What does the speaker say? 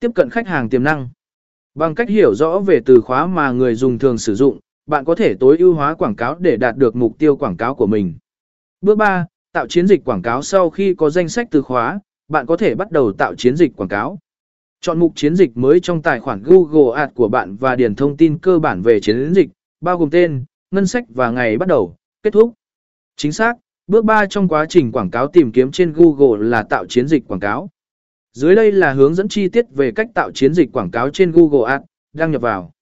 Tiếp cận khách hàng tiềm năng. Bằng cách hiểu rõ về từ khóa mà người dùng thường sử dụng, bạn có thể tối ưu hóa quảng cáo để đạt được mục tiêu quảng cáo của mình. Bước 3. Tạo chiến dịch quảng cáo sau khi có danh sách từ khóa, bạn có thể bắt đầu tạo chiến dịch quảng cáo. Chọn mục chiến dịch mới trong tài khoản Google Ads của bạn và điền thông tin cơ bản về chiến dịch, bao gồm tên, ngân sách và ngày bắt đầu, kết thúc. Chính xác, bước 3 trong quá trình quảng cáo tìm kiếm trên Google là tạo chiến dịch quảng cáo. Dưới đây là hướng dẫn chi tiết về cách tạo chiến dịch quảng cáo trên Google Ads, đăng nhập vào.